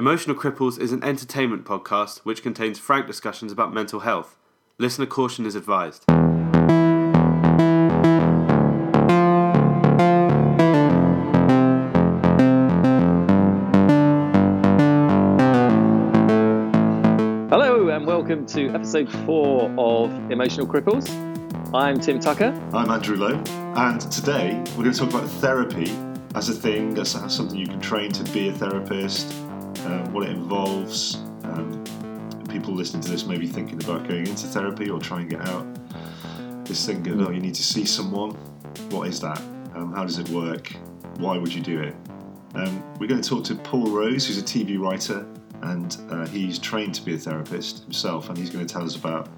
Emotional Cripples is an entertainment podcast which contains frank discussions about mental health. Listener caution is advised. Hello and welcome to episode four of Emotional Cripples. I'm Tim Tucker. I'm Andrew Lowe, and today we're going to talk about therapy as a thing, as something you can train to be a therapist, um, what it involves. Um, people listening to this may be thinking about going into therapy or trying to get out. This thing of, oh, you need to see someone. What is that? Um, how does it work? Why would you do it? Um, we're going to talk to Paul Rose, who's a TV writer, and uh, he's trained to be a therapist himself, and he's going to tell us about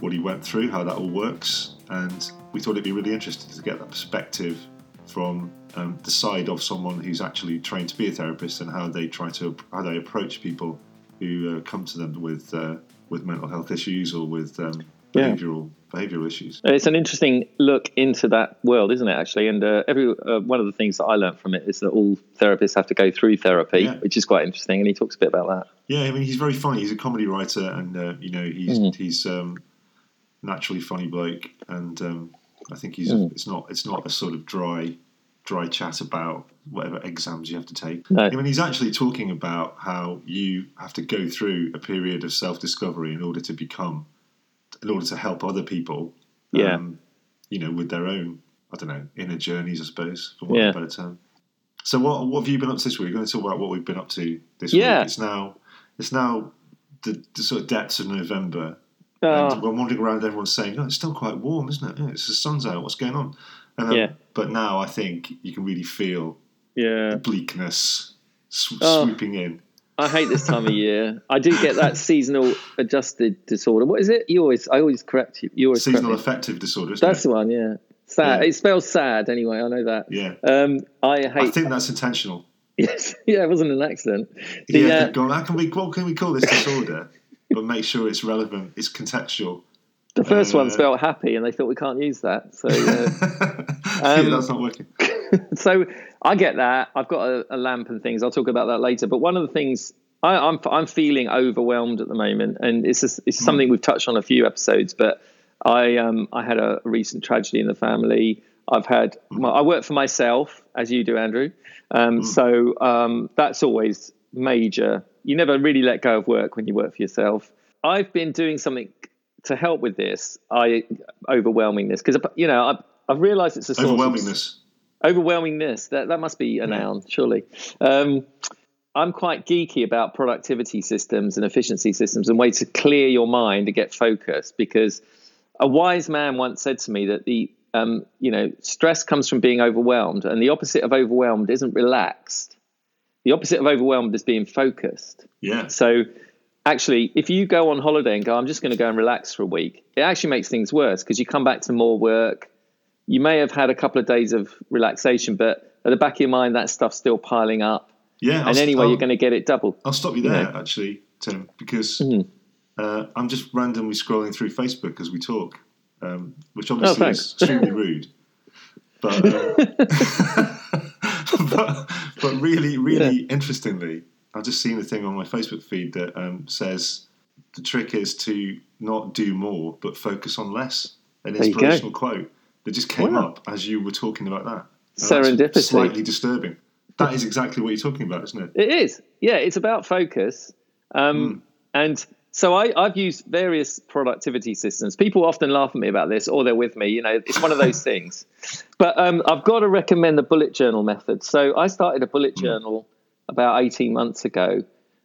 what he went through, how that all works, and we thought it'd be really interesting to get that perspective from um, the side of someone who's actually trained to be a therapist and how they try to how they approach people who uh, come to them with uh, with mental health issues or with um, Yeah. behavioural behavioural issues. It's an interesting look into that world, isn't it? Actually, and uh, every uh, one of the things that I learned from it is that all therapists have to go through therapy, Yeah. which is quite interesting. And he talks a bit about that. Yeah, I mean he's very funny. He's a comedy writer, and uh, you know he's Mm. he's um, naturally funny bloke, and um, I think he's Mm. it's not it's not a sort of dry dry chat about whatever exams you have to take. No. I mean he's actually talking about how you have to go through a period of self discovery in order to become in order to help other people. Yeah. um, you know, with their own I don't know inner journeys, I suppose, for want Yeah. of a better term. So what what have you been up to this week? We're going to talk about what we've been up to this Yeah. week. It's now it's now the, the sort of depths of November, Oh, and we're wandering around. Everyone's saying, "Oh, it's still quite warm, isn't it? Yeah, it's the sun's out. What's going on?" Um, Yeah. But now I think you can really feel yeah, the bleakness sw- Oh. swooping in. I hate this time of year. I do get that seasonal adjusted disorder. What is it? You always, I always correct you. You always Seasonal affective disorder. That's it? the one. Yeah, sad. Yeah. It spells sad anyway. I know that. Yeah, Um, I hate. I think that's intentional. yes, yeah, it wasn't an accident. The, yeah, uh, gone, how can we what can we call this disorder? But make sure it's relevant, it's contextual. The first one Uh, spelled happy, and they thought we can't use that. So, uh, yeah, Um, that's not working. so I get that. I've got a, a lamp and things. I'll talk about that later. But one of the things I, I'm I'm feeling overwhelmed at the moment, and it's just, it's something we've touched on a few episodes. But I um I had a recent tragedy in the family. I've had well, I work for myself, as you do, Andrew. Um, So um, that's always major. You never really let go of work when you work for yourself. I've been doing something to help with this. I overwhelming this because you know I've, I've realised it's a source of- Overwhelmingness. overwhelmingness that that must be a noun surely um, i'm quite geeky about productivity systems and efficiency systems and ways to clear your mind to get focused because a wise man once said to me that the um, you know stress comes from being overwhelmed and the opposite of overwhelmed isn't relaxed the opposite of overwhelmed is being focused Yeah. so actually, if you go on holiday and go, I'm just going to go and relax for a week, it actually makes things worse because you come back to more work. You may have had a couple of days of relaxation, but at the back of your mind, that stuff's still piling up. Yeah. And I'll- anyway, I'll- you're going to get it double. I'll stop you there, actually, Tim, because Mhm. uh, I'm just randomly scrolling through Facebook as we talk, um, which obviously Oh, is extremely rude. But, uh, but, really, really interestingly, I've just seen a thing on my Facebook feed that um, says the trick is to not do more, but focus on less. An There inspirational quote that just came Wow. up as you were talking about that. And Serendipity. Slightly disturbing. That is exactly what you're talking about, isn't it? It is. Yeah, it's about focus. Um, And so I, I've used various productivity systems. People often laugh at me about this, or they're with me. You know, it's one of those things. But um, I've got to recommend the bullet journal method. So I started a bullet journal about 18 months ago,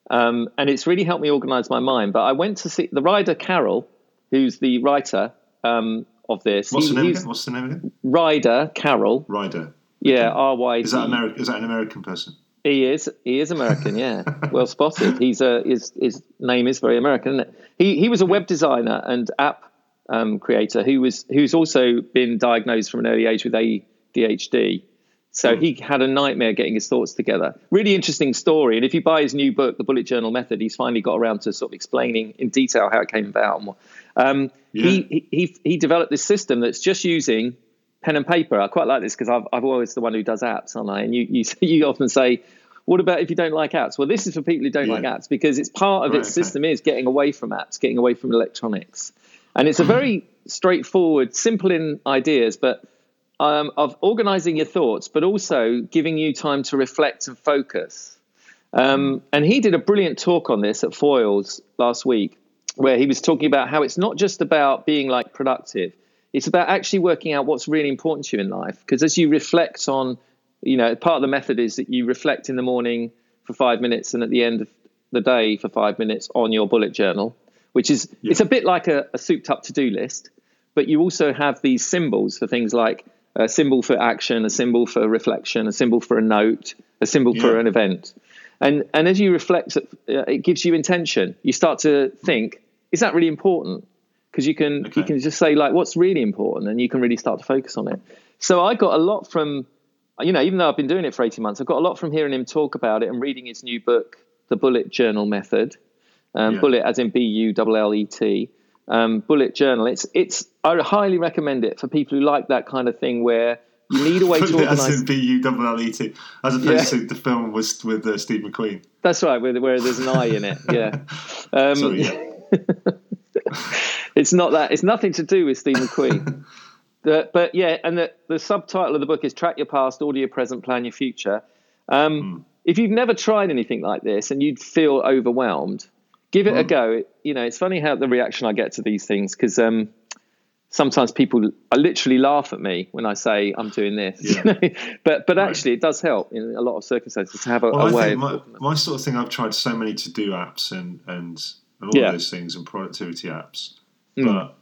um, and it's really helped me organize my mind. But I went to see the Ryder Carroll, who's the writer um, of this. What's He- the name again? What's the name again? Ryder Carroll. Ryder. Yeah, R Y. Is that American? Is that an American person? He is. He is American. Yeah, well spotted. He's a his his name is very American. Isn't it? He he was a web designer and app um, creator who was who's also been diagnosed from an early age with ADHD. So he had a nightmare getting his thoughts together. Really interesting story. And if you buy his new book, The Bullet Journal Method, he's finally got around to sort of explaining in detail how it came about. Um, he, he he he developed this system that's just using pen and paper. I quite like this because I've I've always the one who does apps, aren't I? And you you you often say, what about if you don't like apps? Well, this is for people who don't Yeah. like apps because it's part of Right, its okay. system is getting away from apps, getting away from electronics, and it's a very straightforward, simple in ideas, but um, of organizing your thoughts, but also giving you time to reflect and focus. Um, and he did a brilliant talk on this at Foyles last week, where he was talking about how it's not just about being like productive; it's about actually working out what's really important to you in life. Because as you reflect on, you know, part of the method is that you reflect in the morning for five minutes, and at the end of the day for five minutes on your bullet journal, which is it's a bit like a, a souped-up to-do list, but you also have these symbols for things like a symbol for action, a symbol for reflection, a symbol for a note, a symbol for an event. And and as you reflect, uh, it gives you intention. You start to think, is that really important? Because you can Okay. you can just say like, what's really important, and you can really start to focus on it. So I got a lot from, you know, even though I've been doing it for eighteen months, I've got a lot from hearing him talk about it and reading his new book, The Bullet Journal Method. Um, Yeah. Bullet as in B U L L E T. Um, bullet journal. It's it's. I highly recommend it for people who like that kind of thing where you need a way to As organize. in B U double L E T, as opposed to the film was with uh, Steve McQueen. That's right, where, where there's an I in it. Yeah. Um, Sorry, yeah. it's not that. It's nothing to do with Steve McQueen. The- but yeah, and the, the subtitle of the book is Track Your Past, Order Your Present, Plan Your Future. Um, If you've never tried anything like this and you'd feel overwhelmed, give it a go. You know, it's funny how the reaction I get to these things because um, sometimes people I literally laugh at me when I say I'm doing this. Yeah. but but actually, it does help in a lot of circumstances to have a, Well, a way think my, my sort of thing. I've tried so many to do apps and and and all Yeah. those things and productivity apps, Mm. but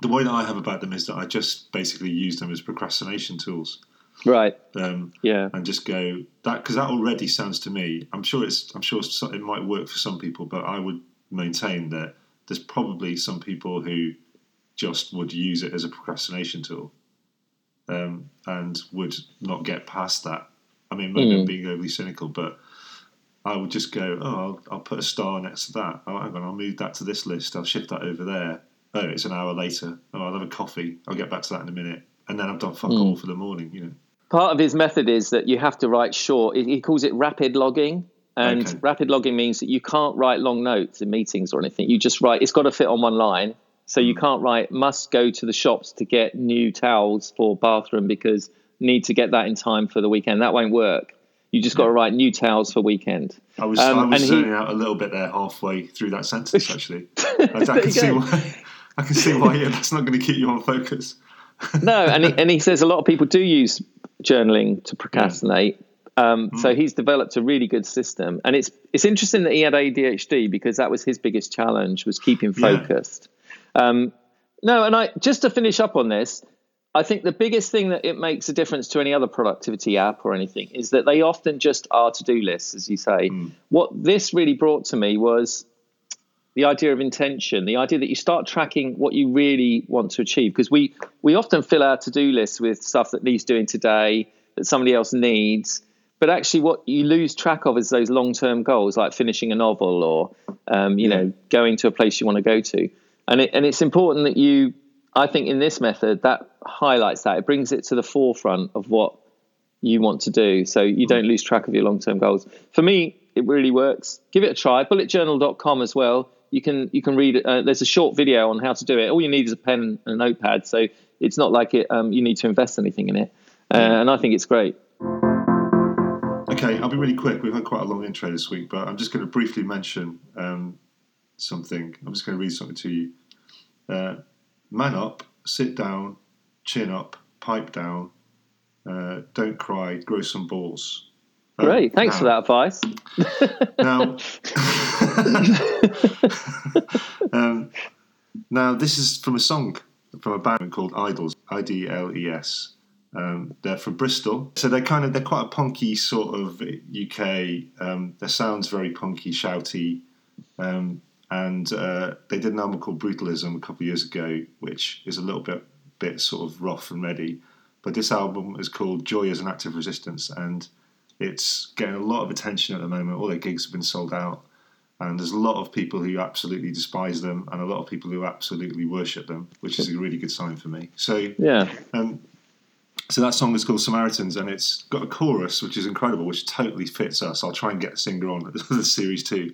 the way that I have about them is that I just basically use them as procrastination tools. Right. Um, Yeah. and just go that because that already sounds to me. I'm sure it's. I'm sure it might work for some people, but I would maintain that there's probably some people who just would use it as a procrastination tool, um, and would not get past that. I mean, maybe I'm Mm. being overly cynical, but I would just go, oh, I'll, I'll put a star next to that. Oh, hang on, I'll move that to this list. I'll shift that over there. Oh, it's an hour later. Oh, I'll have a coffee. I'll get back to that in a minute, and then I've done fuck Mm. all for the morning. You know. part of his method is that you have to write short. He calls it rapid logging, and Okay. rapid logging means that you can't write long notes in meetings or anything. You just write. It's got to fit on one line, so Hmm. you can't write must go to the shops to get new towels for bathroom because need to get that in time for the weekend. That won't work. You just got to write new towels for weekend. I was, Um, I was and he- zoning out a little bit there halfway through that sentence. Actually, I, can see why. I can see why. Yeah, that's not going to keep you on focus. no, and he, and he says a lot of people do use journaling to procrastinate. Um, Hmm. So he's developed a really good system, and it's it's interesting that he had ADHD because that was his biggest challenge was keeping Yeah. focused. Um, no, and I just to finish up on this, I think the biggest thing that it makes a difference to any other productivity app or anything is that they often just are to do lists, as you say. Hmm. What this really brought to me was the idea of intention, the idea that you start tracking what you really want to achieve. Because we we often fill our to do list with stuff that needs doing today, that somebody else needs. But actually, what you lose track of is those long term goals, like finishing a novel or um, you know going to a place you want to go to. And it, and it's important that you, I think, in this method that highlights that. It brings it to the forefront of what you want to do, so you don't lose track of your long term goals. For me, it really works. Give it a try. Bulletjournal.com as well. You can you can read it. Uh, there's a short video on how to do it. All you need is a pen and a notepad, so it's not like it. Um, you need to invest anything in it, uh, and I think it's great. Okay, I'll be really quick. We've had quite a long intro this week, but I'm just going to briefly mention um, something. I'm just going to read something to you. Uh, man up, sit down, chin up, pipe down, uh, don't cry, grow some balls. Great, thanks for that advice. Now, um, now this is from a song from a band called Idles, I D L E S. Um, they're from Bristol, so they're kind of they're quite a punky sort of UK. Um, their sounds very punky, shouty, um, and uh, they did an album called Brutalism a couple of years ago, which is a little bit bit sort of rough and ready. But this album is called Joy as an Act of Resistance, and it's getting a lot of attention at the moment. All their gigs have been sold out, and there's a lot of people who absolutely despise them, and a lot of people who absolutely worship them, which is a really good sign for me. So, Yeah, um, So that song is called Samaritans, and it's got a chorus which is incredible, which totally fits us. I'll try and get a singer on the series too,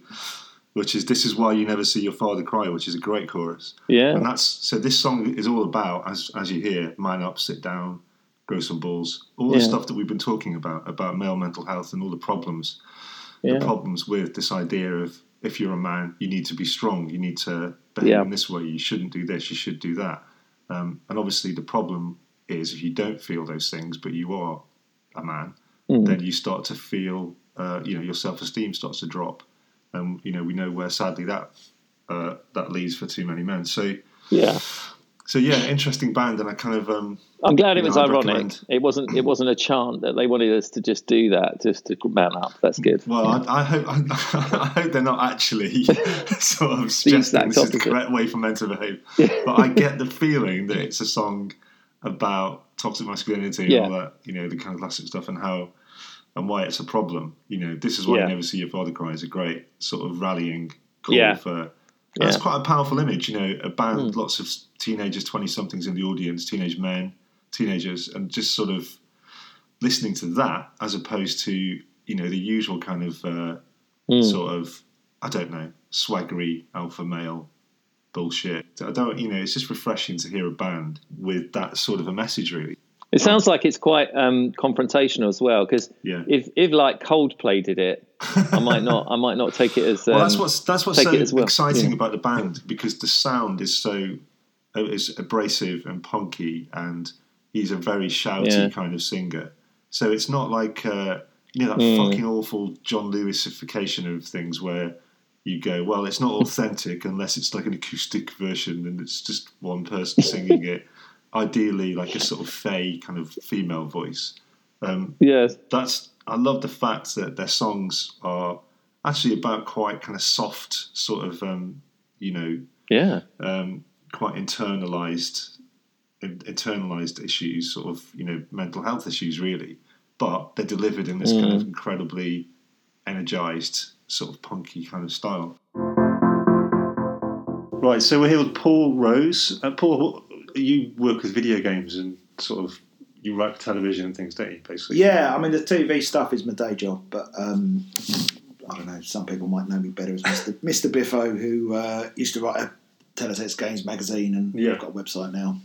which is "This is why you never see your father cry," which is a great chorus. Yeah. And that's so. This song is all about, as as you hear, man up, sit down, grow some balls, all the Yeah. stuff that we've been talking about about male mental health and all the problems, Yeah. the problems with this idea of if you're a man, you need to be strong, you need to behave Yeah. in this way, you shouldn't do this, you should do that. Um, and obviously, the problem is if you don't feel those things, but you are a man, Mm. then you start to feel, uh, you know, your self-esteem starts to drop, and you know we know where sadly that uh, that leads for too many men. So, Yeah. So yeah, interesting band, and I kind of um, I'm glad it was know, ironic. recommend- It wasn't. It wasn't a chant that they wanted us to just do that, just to man up. That's good. Well, I, I hope I, hope they're not actually sort of suggesting this is the correct way for men to behave. But I get the feeling that it's a song about toxic masculinity and all that, you know, the kind of classic stuff and how and why it's a problem. You know, this is why Yeah. you never see your father cry is a great sort of rallying call Yeah. That's quite a powerful image, you know, a band, Hmm. lots of teenagers, 20 somethings in the audience, teenage men, teenagers, and just sort of listening to that as opposed to, you know, the usual kind of uh, Mm. sort of, I don't know, swaggery alpha male bullshit. I don't, you know, it's just refreshing to hear a band with that sort of a message, really. It sounds like it's quite um, confrontational as well. Because Yeah. if if like Coldplay did it, I might not. I might not take it as. Um, well, that's what's that's what's so well, exciting yeah. about the band because the sound is so uh, is abrasive and punky, and he's a very shouty Yeah. kind of singer. So it's not like uh, you know that Mm. fucking awful John Lewisification of things where you go, well, it's not authentic unless it's like an acoustic version and it's just one person singing it. Ideally, like a sort of fey kind of female voice. Um, Yes. that's I love the fact that their songs are actually about quite kind of soft, sort of um, you know, Yeah. um, quite internalized, in, internalized issues, sort of you know, mental health issues, really. But they're delivered in this kind of incredibly energized, sort of punky kind of style. Right, so we're here with Paul Rose. Uh, Paul, you work with video games and sort of you write for television and things, don't you? Basically, Yeah, I mean the TV stuff is my day job, but um, I don't know. Some people might know me better as Mr. Mr. Biffo, who uh, used to write a Teletext Games magazine, and Yeah. I've got a website now.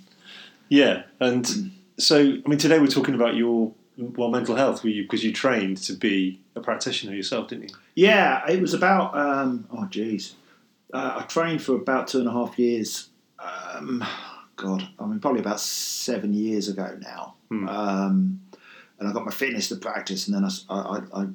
Yeah, and so I mean, today we're talking about your well mental health, because you trained to be a practitioner yourself, didn't you? Yeah, it was about um, oh geez, uh, I trained for about two and a half years. Um, God, I mean probably about seven years ago now, Hmm. um, and I got my fitness to practice, and then I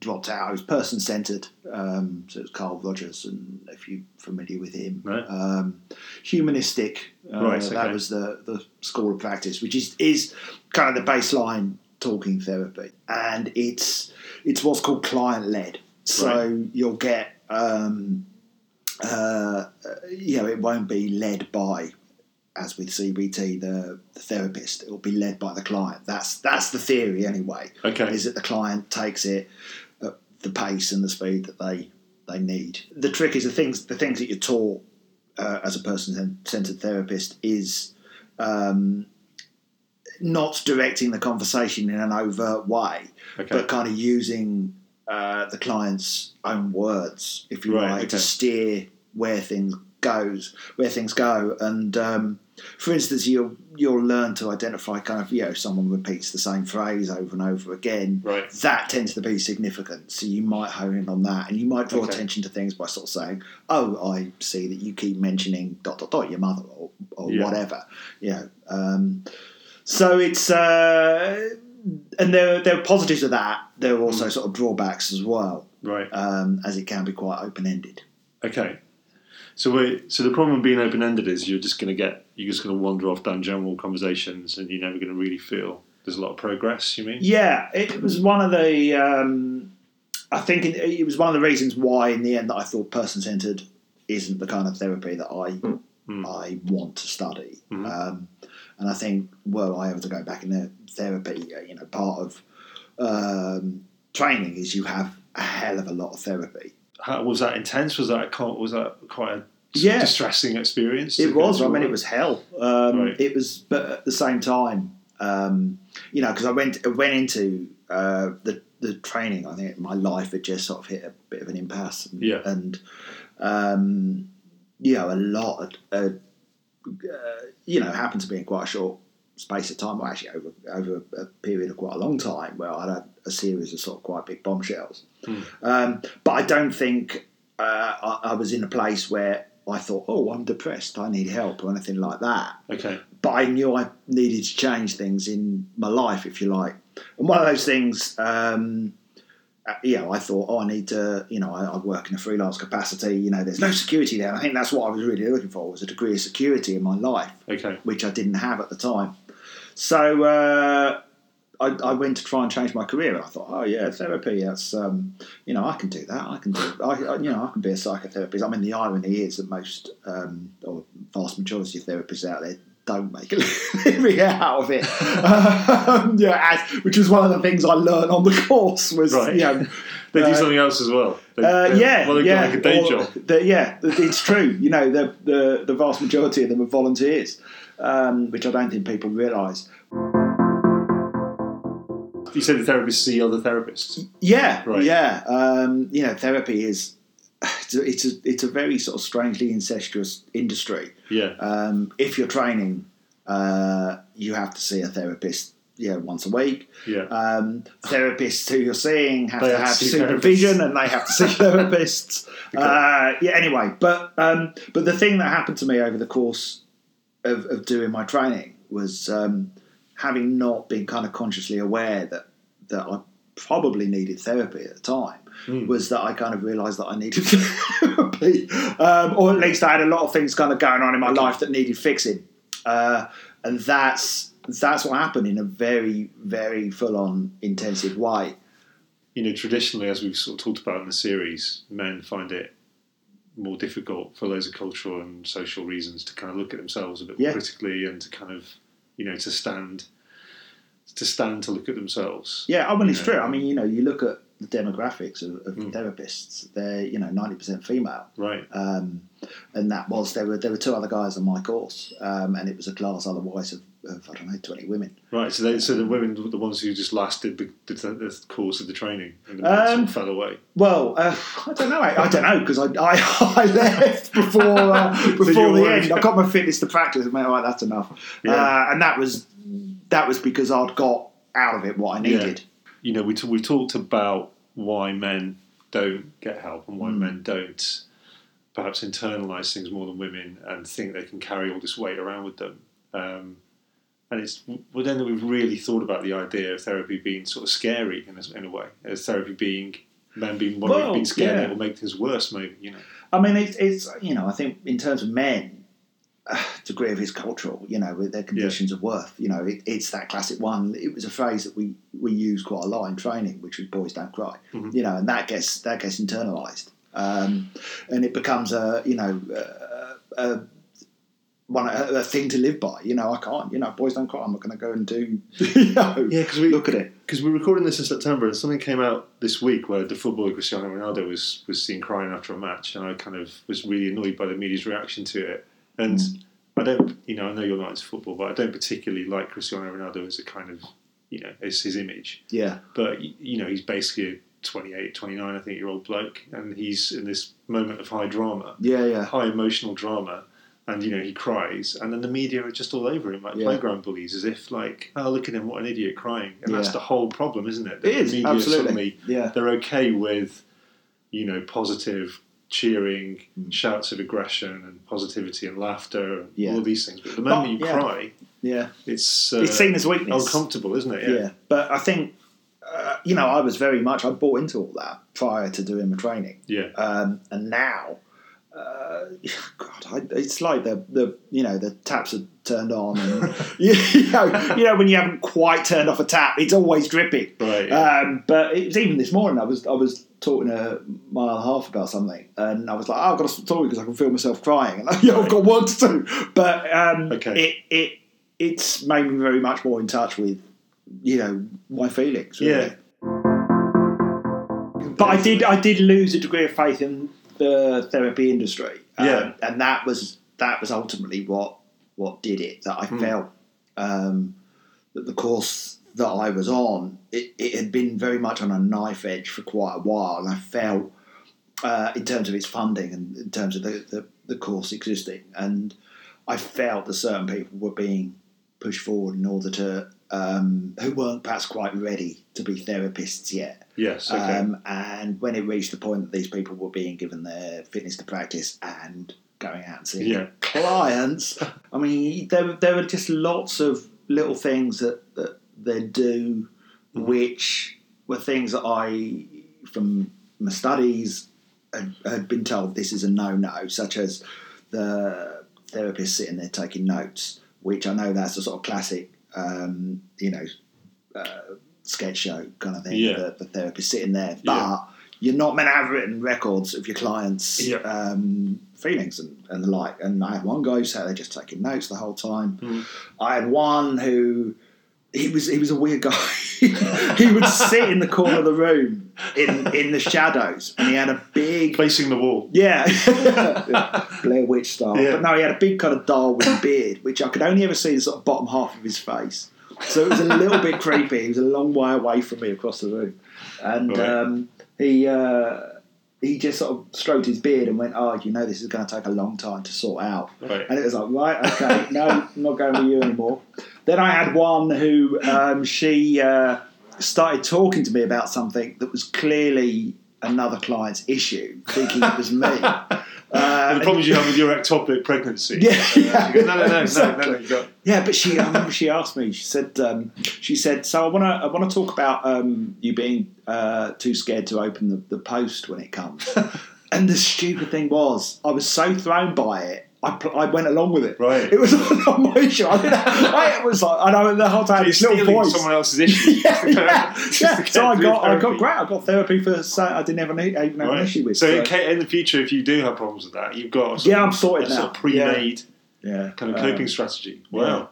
dropped out. I was person centered, um, so it was Carl Rogers, and if you're familiar with him, No. um, humanistic. Uh, Right, That was the the school of practice, which is is kind of the baseline talking therapy, and it's it's what's called client led. So you'll get um, uh, you know it won't be led by as with CBT the, the therapist. It will be led by the client. That's that's the theory anyway. Okay. Is that the client takes it at the pace and the speed that they they need. The trick is the things the things that you're taught uh, as a person centered therapist is um, not directing the conversation in an overt way, Okay. but kind of using uh, the client's own words, if you Right, like, okay. to steer where things goes, where things go. And um, for instance, you'll you'll learn to identify kind of you know someone repeats the same phrase over and over again. Right. That tends to be significant, so you might hone in on that, and you might draw Okay. attention to things by sort of saying, "Oh, I see that you keep mentioning dot dot dot your mother or, or Yeah. whatever." You know. Um, so it's uh, and there there are positives of that. There are Mm. also sort of drawbacks as well, Right. um, as it can be quite open ended. Okay. So wait, so the problem with being open ended is you're just going to get you're just going to wander off down general conversations and you're never going to really feel there's a lot of progress. You mean? Yeah, it was one of the. Um, I think it, it was one of the reasons why, in the end, that I thought person centered isn't the kind of therapy that I Mm. I want to study. Mhm. Um, and I think, were I ever to go back into therapy, uh, you know, part of um, training is you have a hell of a lot of therapy. How, was that intense? Was that was that quite a Yeah. distressing experience? It was. I mean, it was hell. Um, Right. It was, but at the same time, Um, you know, because I went I went into uh, the the training. I think my life had just sort of hit a bit of an impasse. And, Yeah. and um, you know, a lot. Of, uh, uh, you know, happened to be in quite a short space of time. Well, actually, over over a period of quite a long time, where I had a series of sort of quite big bombshells. Um, but I don't think uh, I, I was in a place where I thought, "Oh, I'm depressed. I need help," or anything like that Okay. but I knew I needed to change things in my life, if you like. And one of those things, um, uh, you know, I thought, oh, I need to, you know, I, I work in a freelance capacity. You know, there's no security there. And I think that's what I was really looking for was a degree of security in my life, Okay. which I didn't have at the time. So uh, I, I went to try and change my career, and I thought, oh yeah, therapy. That's um, you know, I can do that. I can do, I, I, you know, I can be a psychotherapist. I mean, the irony is that most um, or vast majority of therapists out there don't make a living out of it. um, yeah, as, which was one of the things I learned on the course was, Right. you know, They do Uh, something else as well. They, uh, yeah, Well, yeah, like a day job. the- yeah, it's true. You know, the, the the vast majority of them are volunteers, um, which I don't think people realise. You said the therapists see other therapists. Yeah, Right. yeah. Um, you know, therapy is it's a, it's a it's a very sort of strangely incestuous industry. Yeah. Um, if you're training, uh, you have to see a therapist, yeah, once a week. Yeah. Um, therapists who you're seeing have They to have have supervision, therapists. and they have to see therapists. uh, yeah. Anyway, but um, but the thing that happened to me over the course of, of doing my training was um, having not been kind of consciously aware that that I probably needed therapy at the time. Hmm. Was that I kind of realised that I needed therapy, um, or at least I had a lot of things kind of going on in my life that needed fixing, uh, and that's that's what happened in a very very full on intensive way. you know, traditionally, as we've sort of talked about in the series, men find it more difficult for loads of cultural and social reasons to kind of look at themselves a bit more critically and to kind of, you know, to stand, to stand to look at themselves. Yeah, I mean it's Yeah. true. I mean you know you look at the demographics of, of Mm. therapists; they're you know ninety percent female. Right. um, and that was there were there were two other guys on my course, um, and it was a class otherwise of, of I don't know twenty women. Right. So, they, so the women, were the ones who just lasted the, the, the course of the training, and the men sort Um, fell away. Well, uh, I don't know. I, I don't know because I, I, I left before uh, before the worried. end. I got my fitness to practice. and went, all right, that's enough. Yeah. Uh, and that was that was because I'd got out of it what I needed. You know, we t- we talked about why men don't get help and why Mm. men don't perhaps internalize things more than women and think they can carry all this weight around with them. Um, and it's well then that we've really thought about the idea of therapy being sort of scary in a, in a way, as therapy being men being one Well, being scared yeah. it will make things worse, maybe. You know, I mean, it's, it's you know, I think in terms of men, degree of his cultural, you know, with their conditions of worth, you know, it, it's that classic one. It was a phrase that we we use quite a lot in training, which was "boys don't cry," Mhm. you know, and that gets that gets internalized, um, and it becomes a you know uh, a, one a, a thing to live by. You know, I can't, you know, boys don't cry. I'm not going to go and do, you know, Yeah, 'cause we- look at it. because we're recording this in September, and something came out this week where the footballer Cristiano Ronaldo was was seen crying after a match, and I kind of was really annoyed by the media's reaction to it. And mm. I don't, you know, I know you're not into football, but I don't particularly like Cristiano Ronaldo as a kind of, you know, as his image. Yeah, But you know, he's basically a 28, 29, I think, year old bloke, and he's in this moment of high drama, yeah, yeah. high emotional drama. And you know he cries, and then the media are just all over him like Yeah. playground bullies, as if like, oh look at him, what an idiot crying, and that's the whole problem, isn't it? It is media absolutely. suddenly Yeah, they're okay with, you know, positive cheering, Mm. shouts of aggression, and positivity and laughter, and Yeah. all these things. But the moment you yeah. cry, yeah. it's uh, It's seen as weakness. uncomfortable, isn't it? Yeah, but I think uh, you know I was very much I bought into all that prior to doing the training, yeah, um, and now, uh, God, I, it's like the the you know the taps are turned on, and you, know you know when you haven't quite turned off a tap, it's always dripping. right. yeah. Um, but it was even this morning. I was I was talking a mile and a half about something, and I was like, oh, I've got to stop talking because I can feel myself crying, and you know, I've got work to do. But um, Okay. it it it's made me very much more in touch with you know my feelings. Really. Yeah. But I did I did lose a degree of faith in the therapy industry. Um, Yeah. and that was that was ultimately what what did it. That I Hmm. felt um, that the course that I was on, it, it had been very much on a knife edge for quite a while, and I felt uh, in terms of its funding and in terms of the, the, the course existing, and I felt that certain people were being pushed forward in order to um, who weren't perhaps quite ready to be therapists yet. Yes. Okay. Um, and when it reached the point that these people were being given their fitness to practice and going out and seeing Yeah. clients, I mean, there, there are just lots of little things that, that they do Mm-hmm. which were things that I, from my studies, had, had been told this is a no no, such as the therapist sitting there taking notes, which I know that's a sort of classic, um, you know, uh, sketch show kind of thing. Yeah. The, the therapist sitting there, but Yeah. you're not meant to have written records of your clients' Yeah. um, feelings and, and the like. And I had one guy who sat there just taking notes the whole time. Mhm. I had one who he was he was a weird guy. he would sit in the corner of the room in in the shadows, and he had a big Facing the wall. yeah, Blair Witch style. Yeah. But no, he had a big kind of Darwin beard, which I could only ever see the sort of bottom half of his face. So it was a little bit creepy. He was a long way away from me across the room, and Right. um, he uh, he just sort of stroked his beard and went, "Oh, you know, this is going to take a long time to sort out." Right. And it was like, right, okay, no, I'm not going with you anymore. Then I had one who um, she uh, started talking to me about something that was clearly another client's issue, thinking it was me. Uh, the problems you have with your ectopic pregnancy. Yeah, Uh, yeah. you go, no, no, no, no, no, no. Yeah, but she, I remember she asked me. She said, um, she said, so I want to, I want to talk about um, you being uh, too scared to open the, the post when it comes. and the stupid thing was, I was so thrown by it. I, pl- I went along with it. Right. It was not my issue. I, didn't, I was like, I know the whole time. you're This little voice. someone else's issue. yeah, yeah, yeah. So I got, I got great. I got therapy for so I didn't ever need, even have an issue with. So, in, ca- in the future, if you do have problems with that, you've got sort Yeah, of- I'm sorted a sort of now. pre-made yeah, kind of um, coping strategy. yeah. Wow.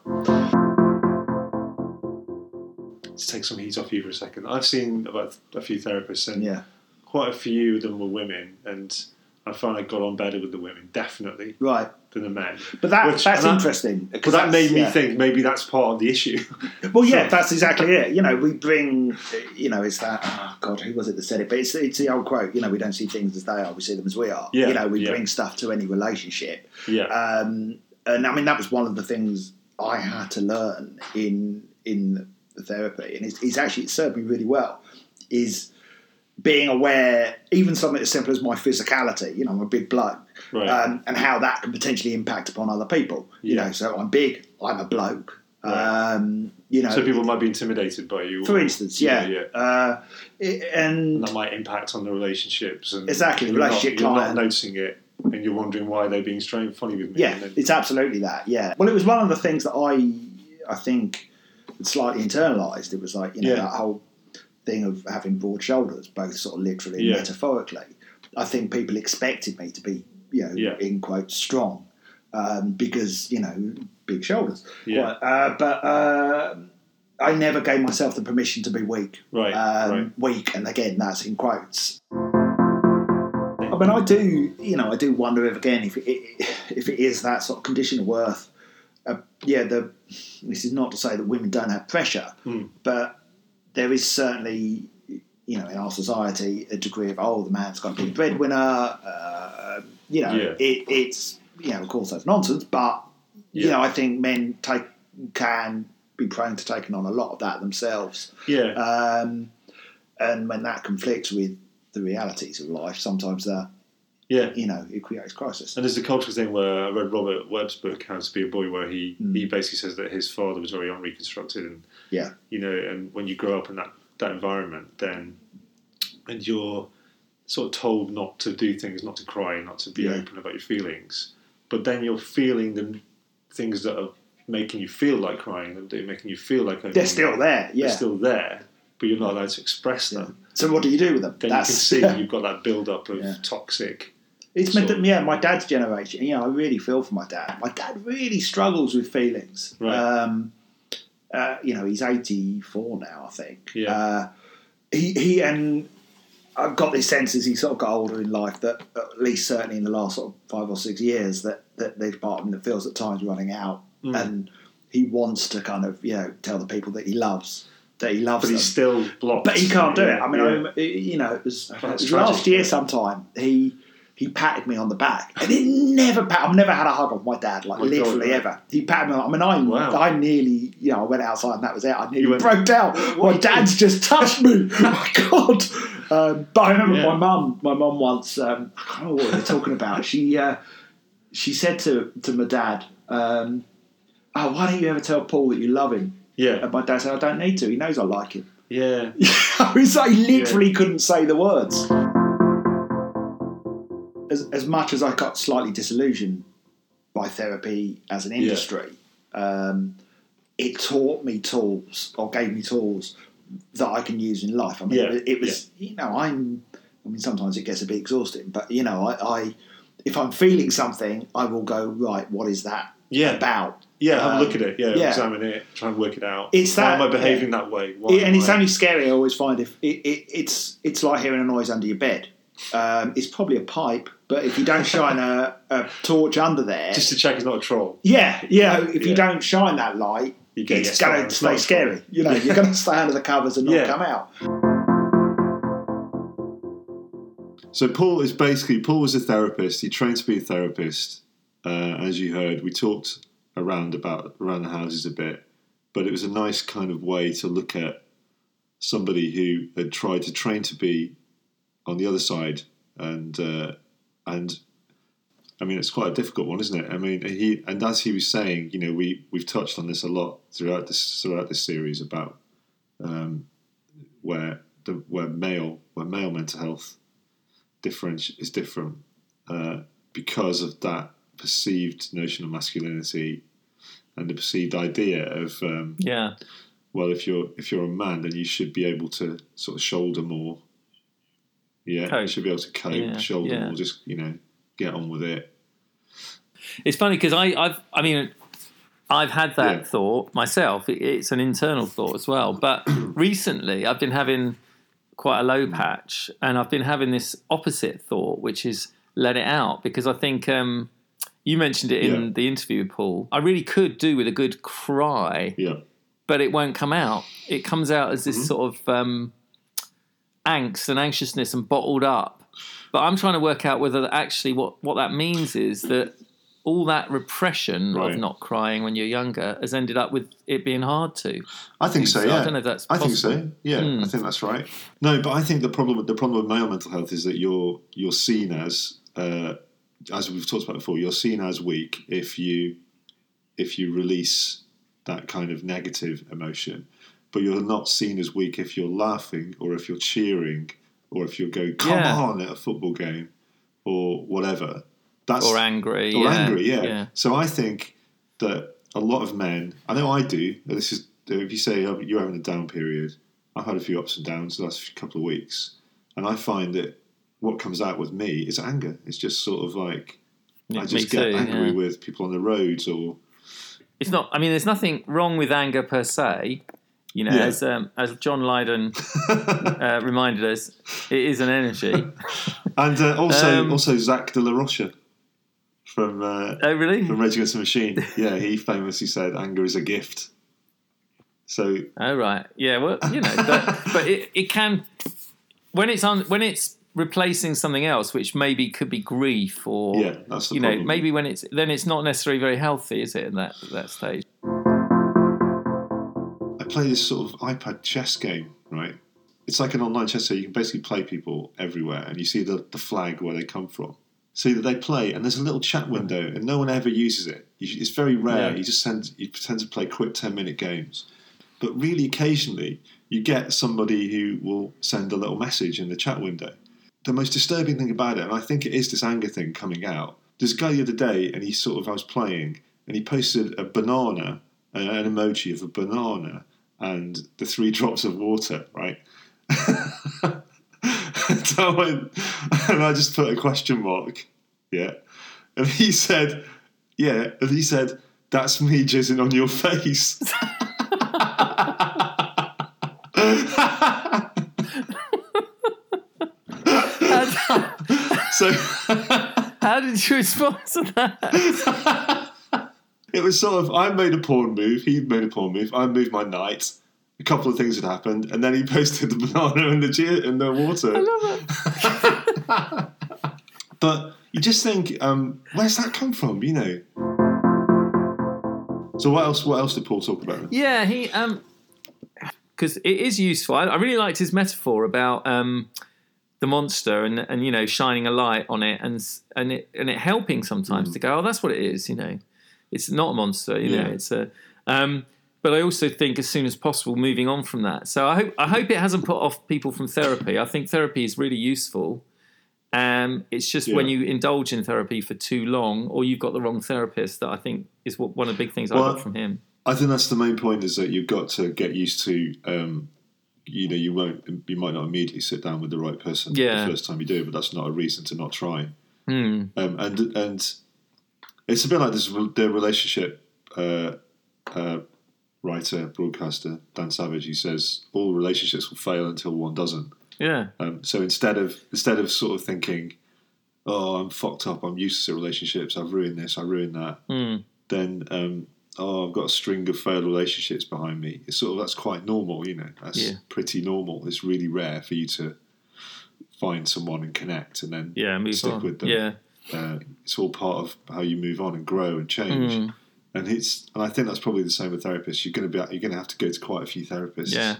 Let's take some heat off you for a second. I've seen about a few therapists, and Yeah, quite a few of them were women, and I found I got on better with the women, definitely, right. Than the men. But that Which- that's interesting. Because that made me yeah. think maybe that's part of the issue. Well, yeah, that's exactly it. You know, we bring, you know, it's that. Oh God, who was it that said it? But it's it's the old quote. You know, we don't see things as they are; we see them as we are. Yeah, you know, we yeah. bring stuff to any relationship, yeah. um, and I mean that was one of the things I had to learn in in the therapy, and it's, it's actually it served me really well. Is being aware, even something as simple as my physicality. You know, I'm a big bloke, Right. um, and how that can potentially impact upon other people. You know, so I'm big, I'm a bloke. Right. Um, you know, so people might be intimidated by you. for or- instance, yeah, yeah. Uh, it- and and that might impact on the relationships. And Exactly, you're not- relationship You're not noticing it, and you're wondering why they're being strange, funny with me. yeah, then- it's absolutely that. Yeah. Well, it was one of the things that I, I think, slightly internalized. It was like you know Yeah. that whole thing of having broad shoulders, both sort of literally and Yeah. metaphorically. I think people expected me to be, you know, Yeah. in quotes, strong, um, because you know, big shoulders. Yeah. Uh, but uh, I never gave myself the permission to be weak. Right, um, right. weak, and again, that's in quotes. I mean, I do, you know, I do wonder if again if it, if it is that sort of condition of worth. Uh, yeah, the this is not to say that women don't have pressure, Hmm. but there is certainly, you know, in our society, a degree of oh, the man's got to be the breadwinner. Uh, you know, Yeah. it, it's you know, of course, that's nonsense, but you know, I think men take can be prone to taking on a lot of that themselves. yeah. Um, and when that conflicts with the realities of life, sometimes that yeah. you know it creates crisis. And there's a cultural thing where I read Robert Webb's book, How to Be a Boy, where he, Mm. he basically says that his father was very unreconstructed, and Yeah. you know, and when you grow up in that that environment, then and you're sort of told not to do things, not to cry, not to be Yeah. open about your feelings, but then you're feeling the things that are making you feel like crying and they're making you feel like opening They're still there, yeah. They're still there, but you're not allowed to express them. so what do you do with them? Then you can see you've got that build up of Yeah. toxic. It's meant that, yeah, my dad's generation. You know, I really feel for my dad. My dad really struggles with feelings. Right. Um, uh, you know, he's eighty four now, I think. Yeah. Uh, he he and I've got this sense as he sort of got older in life that at least certainly in the last sort of five or six years that that there's part of him that feels at times running out Mm. and he wants to kind of you know tell the people that he loves that he loves But them. he's still blocked. But he can't do it. I mean, yeah. I you know, it was, it was last year yeah. sometime. He he patted me on the back, and he never. Pat, I've never had a hug of my dad, like God, literally right. ever. He patted me. on I mean, I Wow. I nearly, you know, I went outside and that was it. I nearly went- broke down. My dad's just touched me. my God. Um, but I remember Yeah. my mum. My mum once. Um, I can't remember what they're talking about. She uh, she said to to my dad. Um, Oh, why don't you ever tell Paul that you love him? Yeah, And my dad said, I don't need to. He knows I like him. yeah. I was like, he literally couldn't say the words. As, as much as I got slightly disillusioned by therapy as an industry, um, it taught me tools or gave me tools that I can use in life. I mean, Yeah, it, was, you know, I'm, I mean, sometimes it gets a bit exhausting, but, you know, I, I if I'm feeling something, I will go, right, what is that Yeah. about? Yeah, have Um, a look at it. Yeah, yeah. examine it, try and work it out. It's Why that- am I behaving that way? Why It- and it's I- only scary. I always find if it, it, it's it's like hearing a noise under your bed. Um, it's probably a pipe, but if you don't shine a, a torch under there, just to check it's not a troll. yeah, yeah. If you don't shine that light, You get it's going to stay not troll. scary. You know, you're going to stay under the covers and not Yeah. come out. So Paul is basically Paul was a therapist. He trained to be a therapist. Uh, as you heard, we talked around about around the houses a bit, but it was a nice kind of way to look at somebody who had tried to train to be on the other side, and uh, and I mean it's quite a difficult one, isn't it? I mean he and as he was saying, you know, we we've touched on this a lot throughout this throughout this series about um, where the where male where male mental health different is different uh, because of that perceived notion of masculinity and the perceived idea of um, Yeah. well if you're if you're a man then you should be able to sort of shoulder more yeah you Cope. should be able to cope Yeah, shoulder yeah. more just you know get on with it It's funny because I, I've, I mean, I've had that Yeah. thought myself. It's an internal thought as well. But recently, I've been having quite a low patch, and I've been having this opposite thought, which is let it out because I think um, you mentioned it in Yeah. the interview with Paul. I really could do with a good cry, yeah but it won't come out. It comes out as this Mm-hmm. sort of um, angst and anxiousness and bottled up. But I'm trying to work out whether actually what, what that means is that all that repression Right. of not crying when you're younger has ended up with it being hard to. I think so So I yeah don't know if that's I think so yeah Hmm. I think that's right no but I think the problem the problem with male mental health is that you're you're seen as uh, as we've talked about before you're seen as weak if you if you release that kind of negative emotion but you're not seen as weak if you're laughing or if you're cheering or if you go come Yeah. on at a football game or whatever that's Or angry. or yeah, angry, yeah. yeah. So I think that a lot of men, I know I do. This is if you say oh, you're having a down period, I've had a few ups and downs the last couple of weeks, and I find that what comes out with me is anger. It's just sort of like I just get too, angry yeah. with people on the roads or It's not. I mean, there's nothing wrong with anger per se. You know, Yeah. as um, as John Lydon uh, reminded us, it is an energy. and uh, also Um, also Zach de la Rocha from uh, oh, really? from Rage Against the Machine. Yeah, he famously said anger is a gift. So Oh right, yeah. Well, you know, but, but it, it can when it's on when it's replacing something else, which maybe could be grief or yeah, that's the you know problem. maybe when it's then it's not necessarily very healthy, is it? In that that stage. Play this sort of iPad chess game, right? It's like an online chess, so you can basically play people everywhere, and you see the, the flag where they come from. See that they play, and there's a little chat window, and no one ever uses it. You, it's very rare. Yeah. You just tend you tend to play quick ten minute games, but really occasionally you get somebody who will send a little message in the chat window. The most disturbing thing about it, and I think it is this anger thing coming out. There's a guy the other day, and he sort of I was playing, and he posted a banana, an emoji of a banana, and the three drops of water, right? and, I went, and I just put a question mark, yeah. And he said, yeah, and he said, that's me jizzing on your face. so How did you respond to that? It was sort of I made a pawn move, he made a pawn move, I moved my knight. A couple of things had happened, and then he posted the banana in the ge- in the water. I love it. But you just think, um, where's that come from? You know. So what else? What else did Paul talk about? Yeah, he um, because it is useful. I, I really liked his metaphor about um, the monster and and you know shining a light on it and and it and it helping sometimes to go, oh, that's what it is. You know, it's not a monster. You know, Yeah. it's a. Um, but I also think as soon as possible moving on from that. So I hope I hope it hasn't put off people from therapy. I think therapy is really useful. Um, it's just when you indulge in therapy for too long, or you've got the wrong therapist, that I think is what one of the big things I Well, got from him. I think that's the main point is that you've got to get used to. Um, you know, you won't. You might not immediately sit down with the right person Yeah. the first time you do, but that's not a reason to not try. Hmm. Um, and and it's a bit like this the relationship uh, uh, writer broadcaster Dan Savage. He says all relationships will fail until one doesn't. Yeah. Um, so instead of instead of sort of thinking, "Oh, I'm fucked up. I'm useless at relationships. I've ruined this. I ruined that," Mm. then um, oh, I've got a string of failed relationships behind me. It's sort of that's quite normal, you know. That's Yeah. pretty normal. It's really rare for you to find someone and connect and then Yeah, stick on. with them. Yeah. Uh, it's all part of how you move on and grow and change. Mm. And it's and I think that's probably the same with therapists. You're going to be you're going to have to go to quite a few therapists Yeah.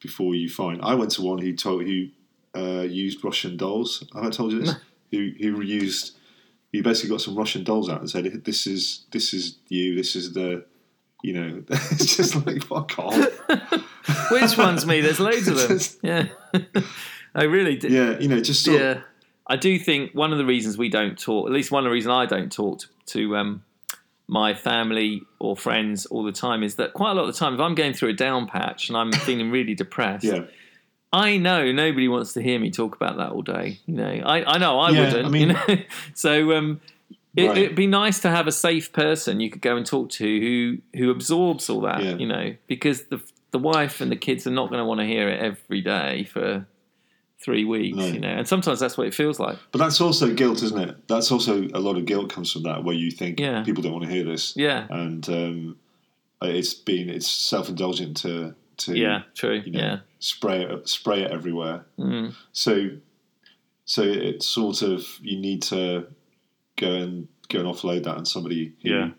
before you find. I went to one who told who uh, used Russian dolls. Have I told you this? who who used he basically got some Russian dolls out and said, "This is this is you. This is the." You know, it's just like fuck off. Which one's me? There's loads of them. Yeah. I really did. Yeah, you know, just sort of, Yeah. I do think one of the reasons we don't talk, at least one of the reasons I don't talk to, to um, my family or friends all the time, is that quite a lot of the time, if I'm going through a down patch and I'm feeling really depressed, yeah. I know nobody wants to hear me talk about that all day. You know, I, I know I Yeah, wouldn't. I mean- you know, so um, it, Right. it'd be nice to have a safe person you could go and talk to who who absorbs all that. Yeah. You know, because the the wife and the kids are not going to want to hear it every day for three weeks. No. You know, and sometimes that's what it feels like. But that's also guilt, isn't it? That's also a lot of guilt comes from that, where you think Yeah. people don't want to hear this, Yeah, and um, it's been it's self indulgent to to yeah, true. you know, yeah, spray it spray it everywhere. mm. So so it's sort of you need to go and go and offload that on somebody who Yeah.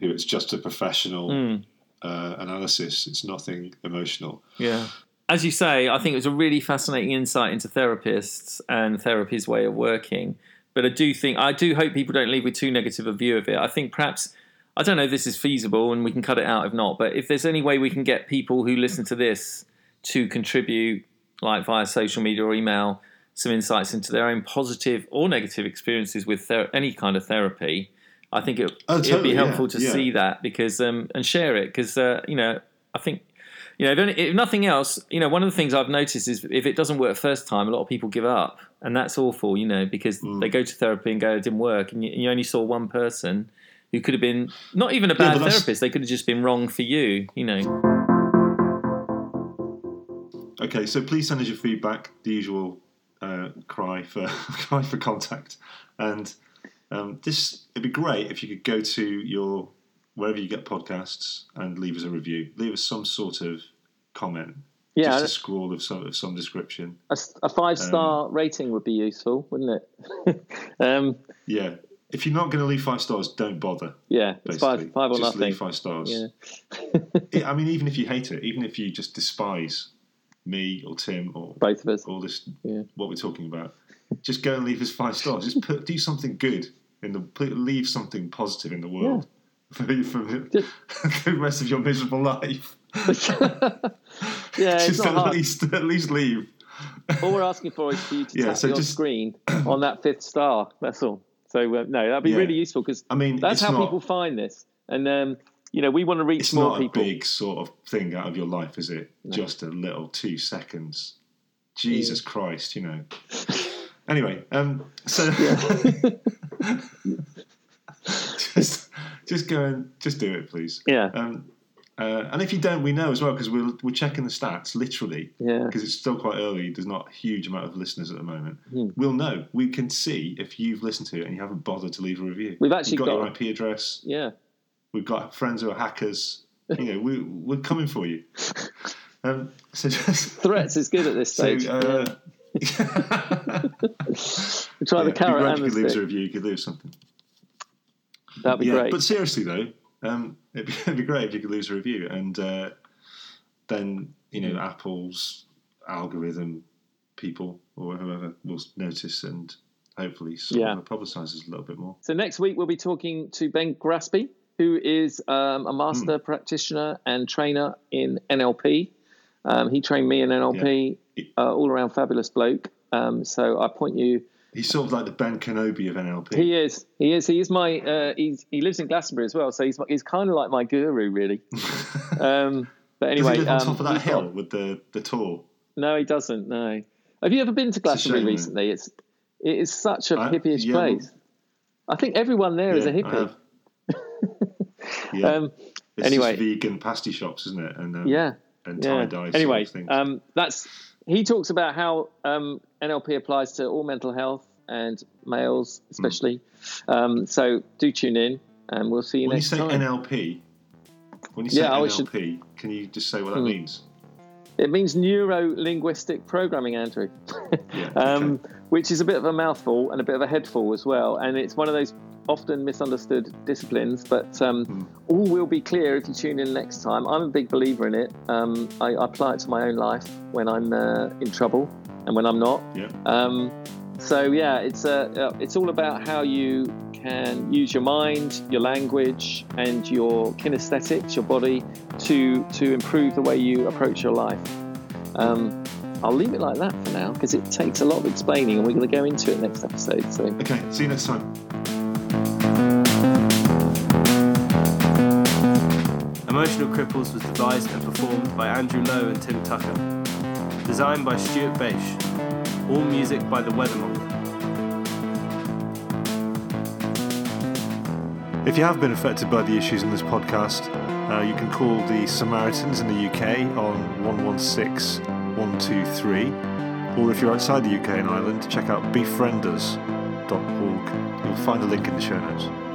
who it's just a professional Mm. uh, analysis. It's nothing emotional. Yeah. As you say, I think it was a really fascinating insight into therapists and therapy's way of working. But I do think, I do hope people don't leave with too negative a view of it. I think perhaps, I don't know if this is feasible and we can cut it out if not, but if there's any way we can get people who listen to this to contribute, like via social media or email, some insights into their own positive or negative experiences with ther- any kind of therapy, I think it, Oh, it'd totally, be yeah, helpful to yeah. see that because um, and share it because uh, you know I think you know if, only, if nothing else you know one of the things I've noticed is if it doesn't work first time a lot of people give up and that's awful you know because Mm. they go to therapy and go it didn't work and you, you only saw one person who could have been not even a bad that's- therapist they could have just been wrong for you you know Okay, so please send us your feedback. The usual uh, cry for cry for contact, and um, this it'd be great if you could go to your wherever you get podcasts and leave us a review. Leave us some sort of comment, yeah just a scrawl of some of some description. a, five star rating would be useful wouldn't it um, Yeah, if you're not going to leave five stars, don't bother. yeah it's Basically, five five or just nothing leave five stars. yeah I- I mean, even if you hate it, even if you just despise me or Tim or both of us all this Yeah. what we're talking about just go and leave us five stars just put do something good in the leave something positive in the world for, for the, rest of your miserable life yeah just at hard least at least leave all we're asking for is for you to Yeah, tap so your just- screen on that fifth star. That's all. So uh, no, that'd be Yeah. really useful because I mean that's how not, people find this. And um, you know, we want to reach it's more not people. a big sort of thing out of your life is it just a little two seconds Jesus Christ you know anyway um so just just go and just do it please Yeah, Um, uh, and if you don't, we know as well because we're, we're checking the stats literally yeah, because it's still quite early. There's not a huge amount of listeners at the moment. Hmm. We'll know. We can see if you've listened to it and you haven't bothered to leave a review. We've actually You've got, got- your IP address. yeah. we've got friends who are hackers. You know, we we're coming for you. Um, so just Threats is good at this so. stage. Uh, We try yeah, the carrot if you could leave a review. You could leave something. That'd be yeah, great. but seriously though, um, it'd, be, it'd be great if you could lose a review, and uh, then you know Apple's algorithm people or whoever will notice and hopefully sort Yeah. of publicises a little bit more. So next week we'll be talking to Ben Graspy, who is um, a master practitioner and trainer in NLP. Um, he trained me in NLP, uh, all around fabulous bloke. Um, so I point you. He's sort of like the Ben Kenobi of NLP. He is. He is. He is my. Uh, he's, he lives in Glastonbury as well. So he's he's kind of like my guru, really. Um, but anyway, on um, top of that hill got- with the the tour? no, he doesn't. No. Have you ever been to Glastonbury shame, recently? It's it is such a I- hippyish yeah, place. I think everyone there is Yeah, a I hippie. yeah, Um, it's anyway. just vegan pasty shops, isn't it? And um, yeah. and tie dye. Anyway, sort of things. um, that's he talks about how um, NLP applies to all mental health and males especially. Um, so do tune in, and we'll see you when you next say time. NLP, when you say Yeah, I should- NLP, can you just say what that Hmm. means? It means neuro linguistic programming, Andrew, Yeah, um, which is a bit of a mouthful and a bit of a headful as well. And it's one of those often misunderstood disciplines, but um, Hmm. all will be clear if you tune in next time. I'm a big believer in it. Um, I, I apply it to my own life when I'm uh, in trouble and when I'm not. Yeah. Um, so yeah, it's uh, uh, it's all about how you can use your mind, your language, and your kinesthetics, your body, to to improve the way you approach your life. Um, I'll leave it like that for now because it takes a lot of explaining, and we're going to go into it next episode. So Okay, see you next time. Emotional Cripples was devised and performed by Andrew Lowe and Tim Tucker. Designed by Stuart Bache. All music by The Weathermonger. If you have been affected by the issues in this podcast, uh, you can call the Samaritans in the UK on 116 123. Or if you're outside the UK and Ireland, check out befrienders.org. You'll find a link in the show notes.